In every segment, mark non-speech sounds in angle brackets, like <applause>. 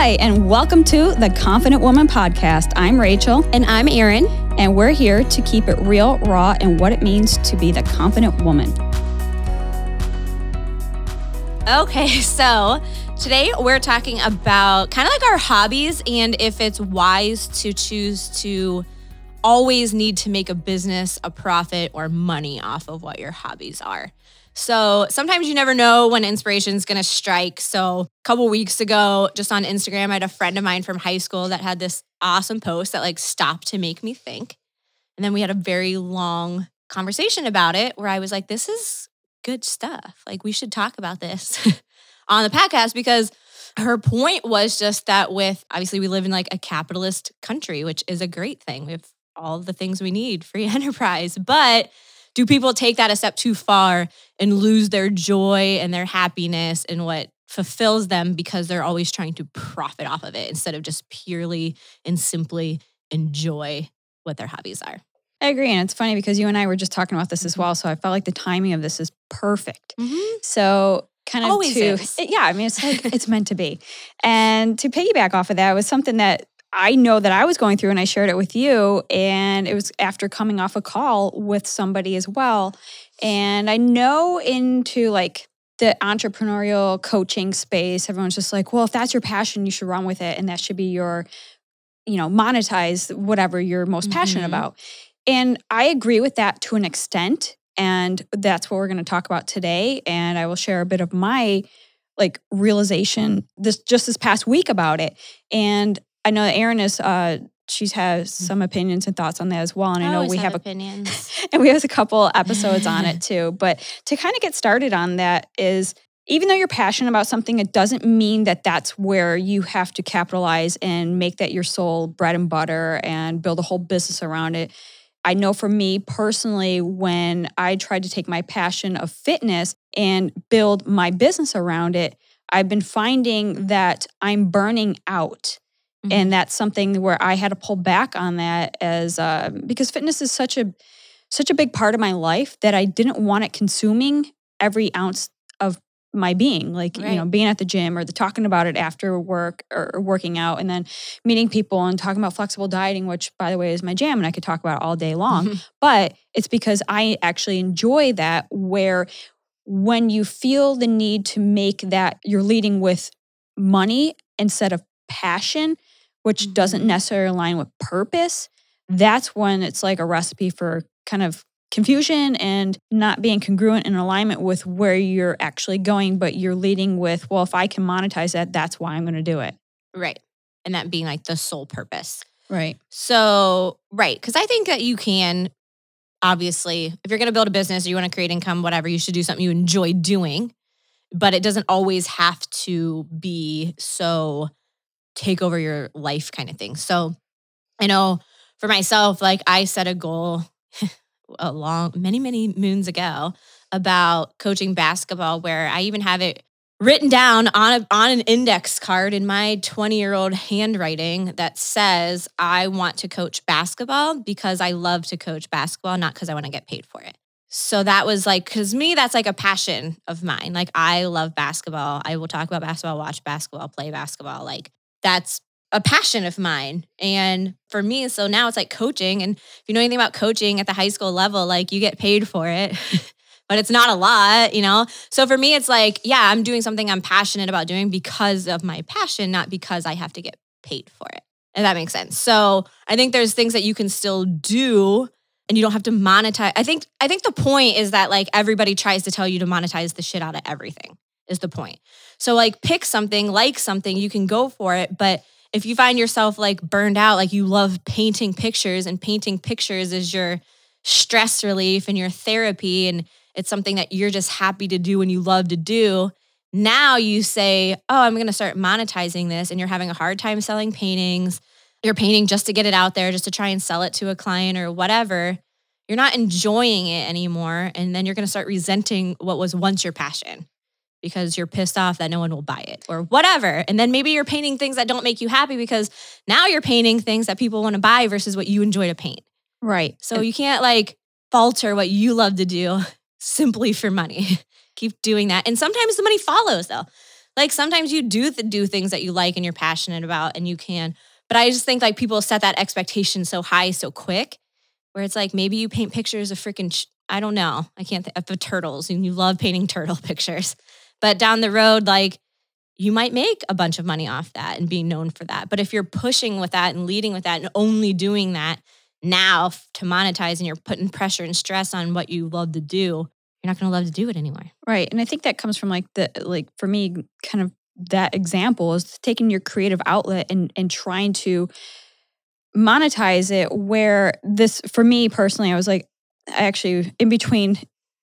Hi, and welcome to the Confident Woman Podcast. I'm Rachel, And I'm Erin. and we're here to keep it real, raw, and what it means to be the confident woman. Okay, <laughs> so today we're talking about kind of like our hobbies and if it's wise to choose to always need to make a business, a profit, or money off of what your hobbies are. So sometimes you never know when inspiration is going to strike. So a couple weeks ago, just on Instagram, I had a friend of mine from high school that had this awesome post that like stopped to make me think. And then we had a very long conversation about it where I was like, this is good stuff. Like we should talk about this <laughs> on the podcast because her point was just that with obviously we live in like a capitalist country, which is a great thing. We have all the things we need, free <laughs> enterprise. But do people take that a step too far and lose their joy and their happiness and what fulfills them because they're always trying to profit off of it instead of just purely and simply enjoy what their hobbies are? I agree. And it's funny because you and I were just talking about this as mm-hmm. well. So I felt like the timing of this is perfect. Mm-hmm. So, kind of Always to, is. yeah, I mean, it's like it's <laughs> meant to be. And to piggyback off of that was something that I know that I was going through and I shared it with you. And it was after coming off a call with somebody as well. And I know into like the entrepreneurial coaching space, everyone's just like, well, if that's your passion, you should run with it. And that should be your, you know, monetize whatever you're most passionate Mhm. about. And I agree with that to an extent. And that's what we're going to talk about today. And I will share a bit of my like realization this just this past week about it. And I know Erin is uh she has some opinions and thoughts on that as well. And I know we have, a opinions. <laughs> and we have a couple episodes on it <laughs> too. But to kind of get started on that is even though you're passionate about something, it doesn't mean that that's where you have to capitalize and make that your sole bread and butter and build a whole business around it. I know for me personally, when I tried to take my passion of fitness and build my business around it, I've been finding that I'm burning out Mm-hmm. and that's something where I had to pull back on that as uh, because fitness is such a such a big part of my life that I didn't want it consuming every ounce of my being like you know being at the gym or the talking about it after work or, or working out and then meeting people and talking about flexible dieting which by the way is my jam and I could talk about it all day long. But it's because I actually enjoy that where when you feel the need to make that you're leading with money instead of passion, which doesn't Mhm. necessarily align with purpose, that's when it's like a recipe for kind of confusion and not being congruent in alignment with where you're actually going, but you're leading with, well, if I can monetize that, that's why I'm going to do it. Right. And that being like the sole purpose. Right. So, right. Because I think that you can, obviously, if you're going to build a business or you want to create income, whatever, you should do something you enjoy doing. But it doesn't always have to be so take over your life kind of thing. So, I know for myself, like I set a goal <laughs> a long, many, many moons ago about coaching basketball, where I even have it written down on a, on an index card in my 20 year old handwriting that says I want to coach basketball because I love to coach basketball, not because I want to get paid for it. So that was like, because me, that's like a passion of mine. Like, I love basketball. I will talk about basketball, watch basketball, play basketball. Like, that's a passion of mine. And for me, so now it's like coaching. And if you know anything about coaching at the high school level, like, you get paid for it. <laughs> but it's not a lot, you know? So for me, it's like, yeah, I'm doing something I'm passionate about doing because of my passion, not because I have to get paid for it. If that makes sense. So I think there's things that you can still do and you don't have to monetize. I think I think the point is that like everybody tries to tell you to monetize the shit out of everything is the point. So like pick something, like something, you can go for it, but if you find yourself like burned out, like you love painting pictures and painting pictures is your stress relief and your therapy and it's something that you're just happy to do and you love to do. Now you say, Oh, I'm going to start monetizing this. And you're having a hard time selling paintings. You're painting just to get it out there, just to try and sell it to a client or whatever. You're not enjoying it anymore. And then you're going to start resenting what was once your passion because you're pissed off that no one will buy it or whatever. And then maybe you're painting things that don't make you happy because now you're painting things that people want to buy versus what you enjoy to paint. Right. So you can't like falter what you love to do <laughs> simply for money. <laughs> Keep doing that. And sometimes the money follows though. like sometimes you do th- do things that you like and you're passionate about and you can. But I just think like people set that expectation so high so quick where it's like maybe you paint pictures of freaking sh- I don't know. I can't think of turtles and you love painting turtle <laughs> pictures. But down the road like you might make a bunch of money off that and be known for that. But if you're pushing with that and leading with that and only doing that now to monetize and you're putting pressure and stress on what you love to do, you're not going to love to do it anymore. Right. And I think that comes from like the like for me kind of that example is taking your creative outlet and and trying to monetize it where this for me personally I was like I actually in between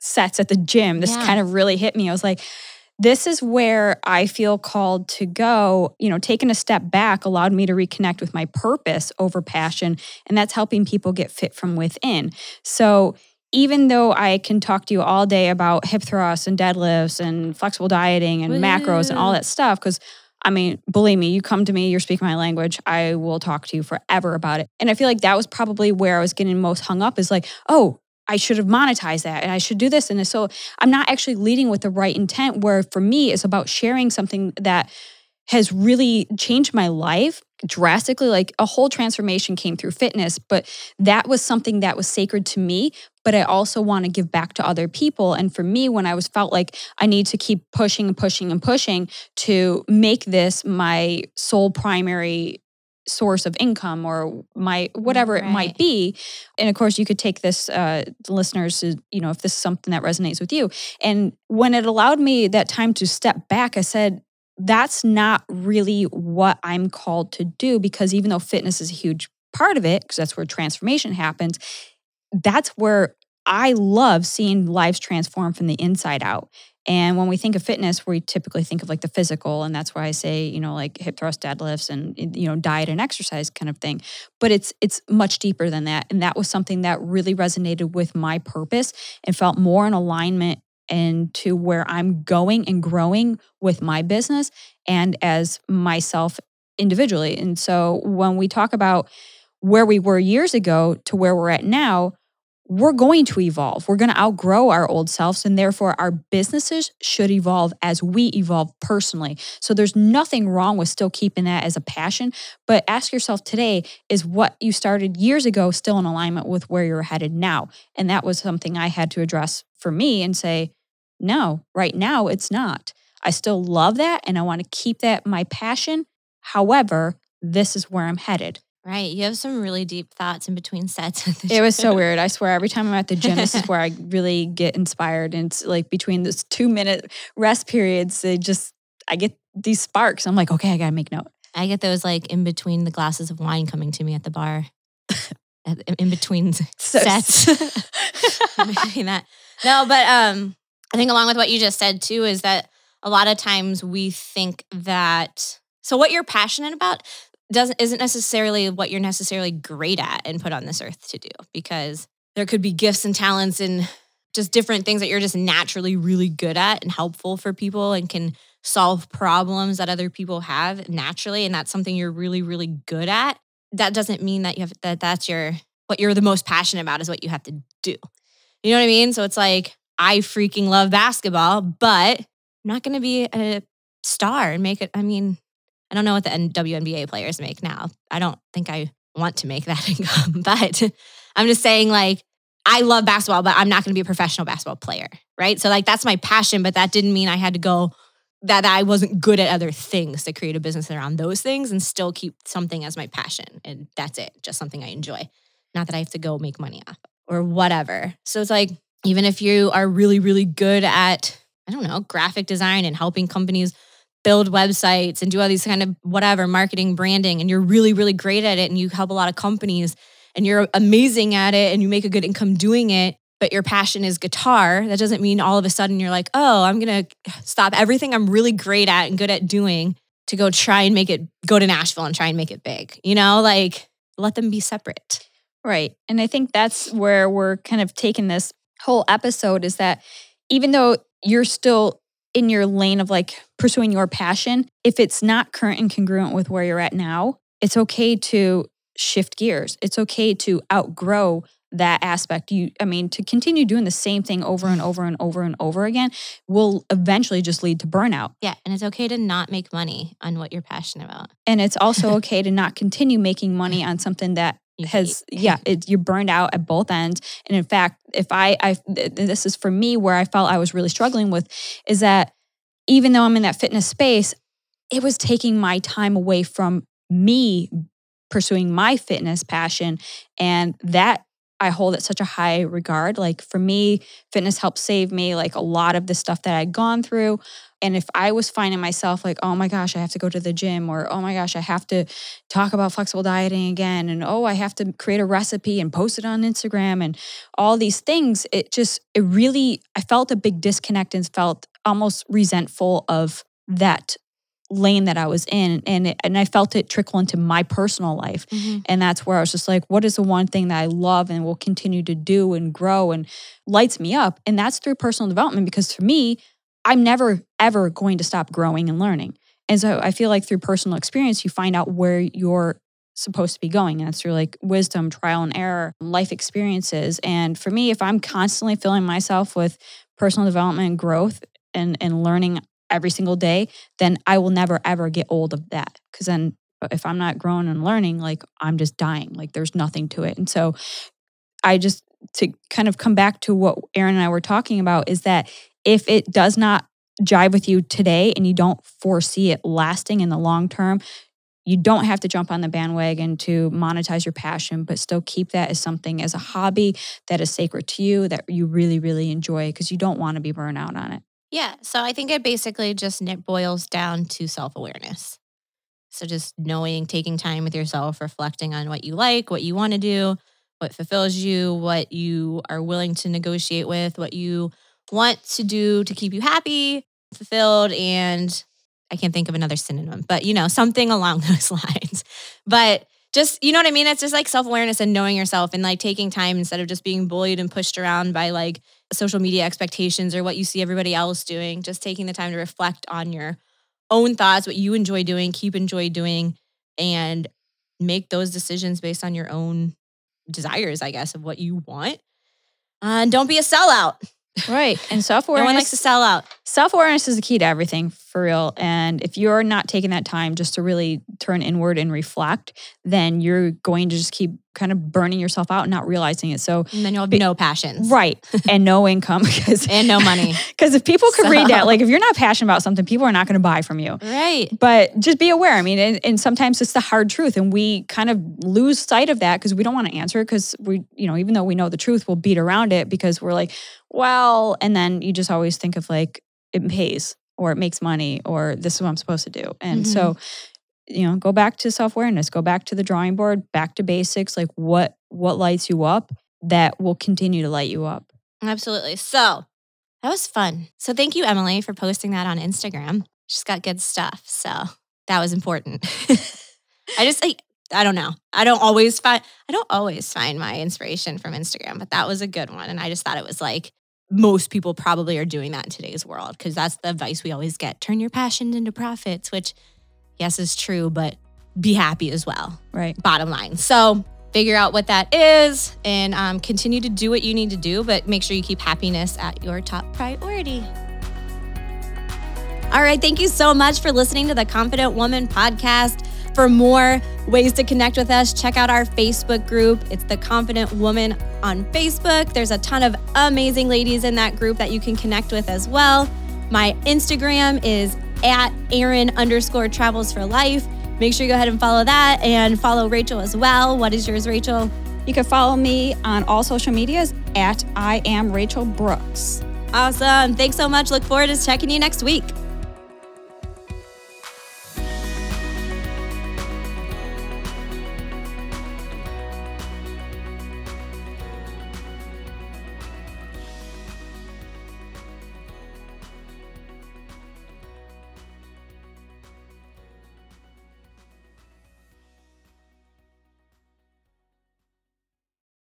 sets at the gym this Yeah. kind of really hit me. I was like this is where I feel called to go. You know, taking a step back allowed me to reconnect with my purpose over passion, and that's helping people get fit from within. So, even though I can talk to you all day about hip thrusts and deadlifts and flexible dieting and macros and all that stuff, because I mean, believe me, you come to me, you're speaking my language, I will talk to you forever about it. And I feel like that was probably where I was getting most hung up is like, oh, I should have monetized that and I should do this. And so I'm not actually leading with the right intent, where for me, it's about sharing something that has really changed my life drastically. Like a whole transformation came through fitness, but that was something that was sacred to me. But I also want to give back to other people. And for me, when I was felt like I need to keep pushing and pushing and pushing to make this my sole primary source of income or my whatever it might be. And of course you could take this uh listeners to, you know if this is something that resonates with you. And when it allowed me that time to step back i said that's not really what i'm called to do because even though fitness is a huge part of it because that's where transformation happens that's where i love seeing lives transform from the inside out and when we think of fitness, we typically think of like the physical, and that's why I say, you know, like hip thrust deadlifts and you know, diet and exercise kind of thing. But it's it's much deeper than that. And that was something that really resonated with my purpose and felt more in alignment and to where I'm going and growing with my business and as myself individually. And so when we talk about where we were years ago to where we're at now, we're going to evolve. We're going to outgrow our old selves, and therefore our businesses should evolve as we evolve personally. So there's nothing wrong with still keeping that as a passion. But ask yourself today is what you started years ago still in alignment with where you're headed now? And that was something I had to address for me and say, no, right now it's not. I still love that and I want to keep that my passion. However, this is where I'm headed. Right. You have some really deep thoughts in between sets. It was so weird. I swear, every time I'm at the gym, this is where I <laughs> really get inspired. And it's like between those two minute rest periods, they just, I get these sparks. I'm like, okay, I got to make note. I get those like in between the glasses of wine coming to me at the bar. In between So- sets. <laughs> that. No, but um I think along with what you just said too is that a lot of times we think that so what you're passionate about doesn't isn't necessarily what you're necessarily great at and put on this earth to do because there could be gifts and talents and just different things that you're just naturally really good at and helpful for people and can solve problems that other people have naturally and that's something you're really really good at. That doesn't mean that you have that that's your what you're the most passionate about is what you have to do. You know what i mean? So it's like i freaking love basketball but i'm not going to be a star and make it i mean i don't know what the WNBA players make now i don't think i want to make <laughs> that income but <laughs> i'm just saying like I love basketball, but I'm not going to be a professional basketball player, right? So like that's my passion, but that didn't mean I had to go that, that I wasn't good at other things to create a business around those things and still keep something as my passion. And that's it, just something I enjoy. Not that I have to go make money off or whatever. So it's like even if you are really really good at I don't know, graphic design and helping companies build websites and do all these kind of whatever marketing branding and you're really really great at it and you help a lot of companies and you're amazing at it and you make a good income doing it, but your passion is guitar, that doesn't mean all of a sudden you're like, oh, I'm going to stop everything I'm really great at and good at doing to go try and make it, go to Nashville and try and make it big. You know, like let them be separate. Right. And I think that's where we're kind of taking this whole episode is that even though you're still in your lane of like pursuing your passion, if it's not current and congruent with where you're at now, it's okay to shift gears. It's okay to outgrow that aspect you i mean to continue doing the same thing over and over and over and over again will eventually just lead to burnout Yeah. And it's okay to not make money on what you're passionate about. and it's also <laughs> okay to not continue making money on something that You has hate. yeah it, you're burned out at both ends and in fact if i i th- this is for me where i felt i was really struggling with is that even though i'm in that fitness space it was taking my time away from me pursuing my fitness passion and that i hold at such a high regard. Like for me fitness helped save me like a lot of the stuff that i'd gone through. And if i was finding myself like oh my gosh i have to go to the gym or oh my gosh i have to talk about flexible dieting again and oh i have to create a recipe and post it on instagram and all these things it just it really i felt a big disconnect and felt almost resentful of that lane that i was in and it, and i felt it trickle into my personal life mm-hmm. and that's where I was just like, what is the one thing that I love and will continue to do and grow and lights me up? And that's through personal development because for me, I'm never, ever going to stop growing and learning. And so I feel like through personal experience, you find out where you're supposed to be going. And that's through like wisdom, trial and error, life experiences. And for me, if I'm constantly filling myself with personal development and growth and, and learning every single day, then I will never, ever get old of that. Because then uh, if I'm not growing and learning, like I'm just dying. Like there's nothing to it. And so I just to kind of come back to what Erin and I were talking about is that if it does not jive with you today and you don't foresee it lasting in the long term, you don't have to jump on the bandwagon to monetize your passion, but still keep that as something as a hobby that is sacred to you that you really, really enjoy because you don't want to be burned out on it. Yeah. So I think it basically just it boils down to self awareness. So just knowing, taking time with yourself, reflecting on what you like, what you want to do, what fulfills you, what you are willing to negotiate with, what you want to do to keep you happy, fulfilled, and I can't think of another synonym, but you know, something <laughs> along those lines. But just, you know what I mean? It's just like self awareness and knowing yourself and like taking time instead of just being bullied and pushed around by like social media expectations or what you see everybody else doing. Just taking the time to reflect on your own thoughts, what you enjoy doing, keep enjoy doing, and make those decisions based on your own desires, I guess, of what you want. Uh, and don't be a sellout. Right. And self awareness. <laughs> No one likes to sell out. self awareness is the key to everything for real. And if you're not taking that time just to really turn inward and reflect, then you're going to just keep kind of burning yourself out and not realizing it. So, And then you'll have Be- no passions. right. <laughs> and no income because And no money. <laughs> because if people could read that, like if you're not passionate about something, people are not going to buy from you. right. But just be aware. I mean, and, and sometimes it's the hard truth, and we kind of lose sight of that because we don't want to answer it because we, you know, even though we know the truth, we'll beat around it because we're like, well, and then you just always think of like it pays or it makes money or this is what I'm supposed to do. And so, mm-hmm. You know, go back to self awareness, go back to the drawing board, back to basics, like what what lights you up that will continue to light you up. Absolutely. So that was fun. So thank you, Emily, for posting that on Instagram. She's got good stuff. So that was important. <laughs> I just like I don't know. I don't always find I don't always find my inspiration from Instagram, but that was a good one. And I just thought it was like most people probably are doing that in today's world because that's the advice we always get. Turn your passions into profits, which yes is true, but be happy as well Right. bottom line. So figure out what that is and um, continue to do what you need to do, but make sure you keep happiness at your top priority. All right. Thank you so much for listening to the Confident Woman podcast. For more ways to connect with us, check out our Facebook group. It's the Confident Woman on Facebook. There's a ton of amazing ladies in that group that you can connect with as well. My Instagram is at Erin underscore travels for life. Make sure you go ahead and follow that and follow Rachel as well. What is yours, Rachel? You can follow me on all social medias at I am Rachel Brooks. Awesome. Thanks so much. Look forward to checking you next week.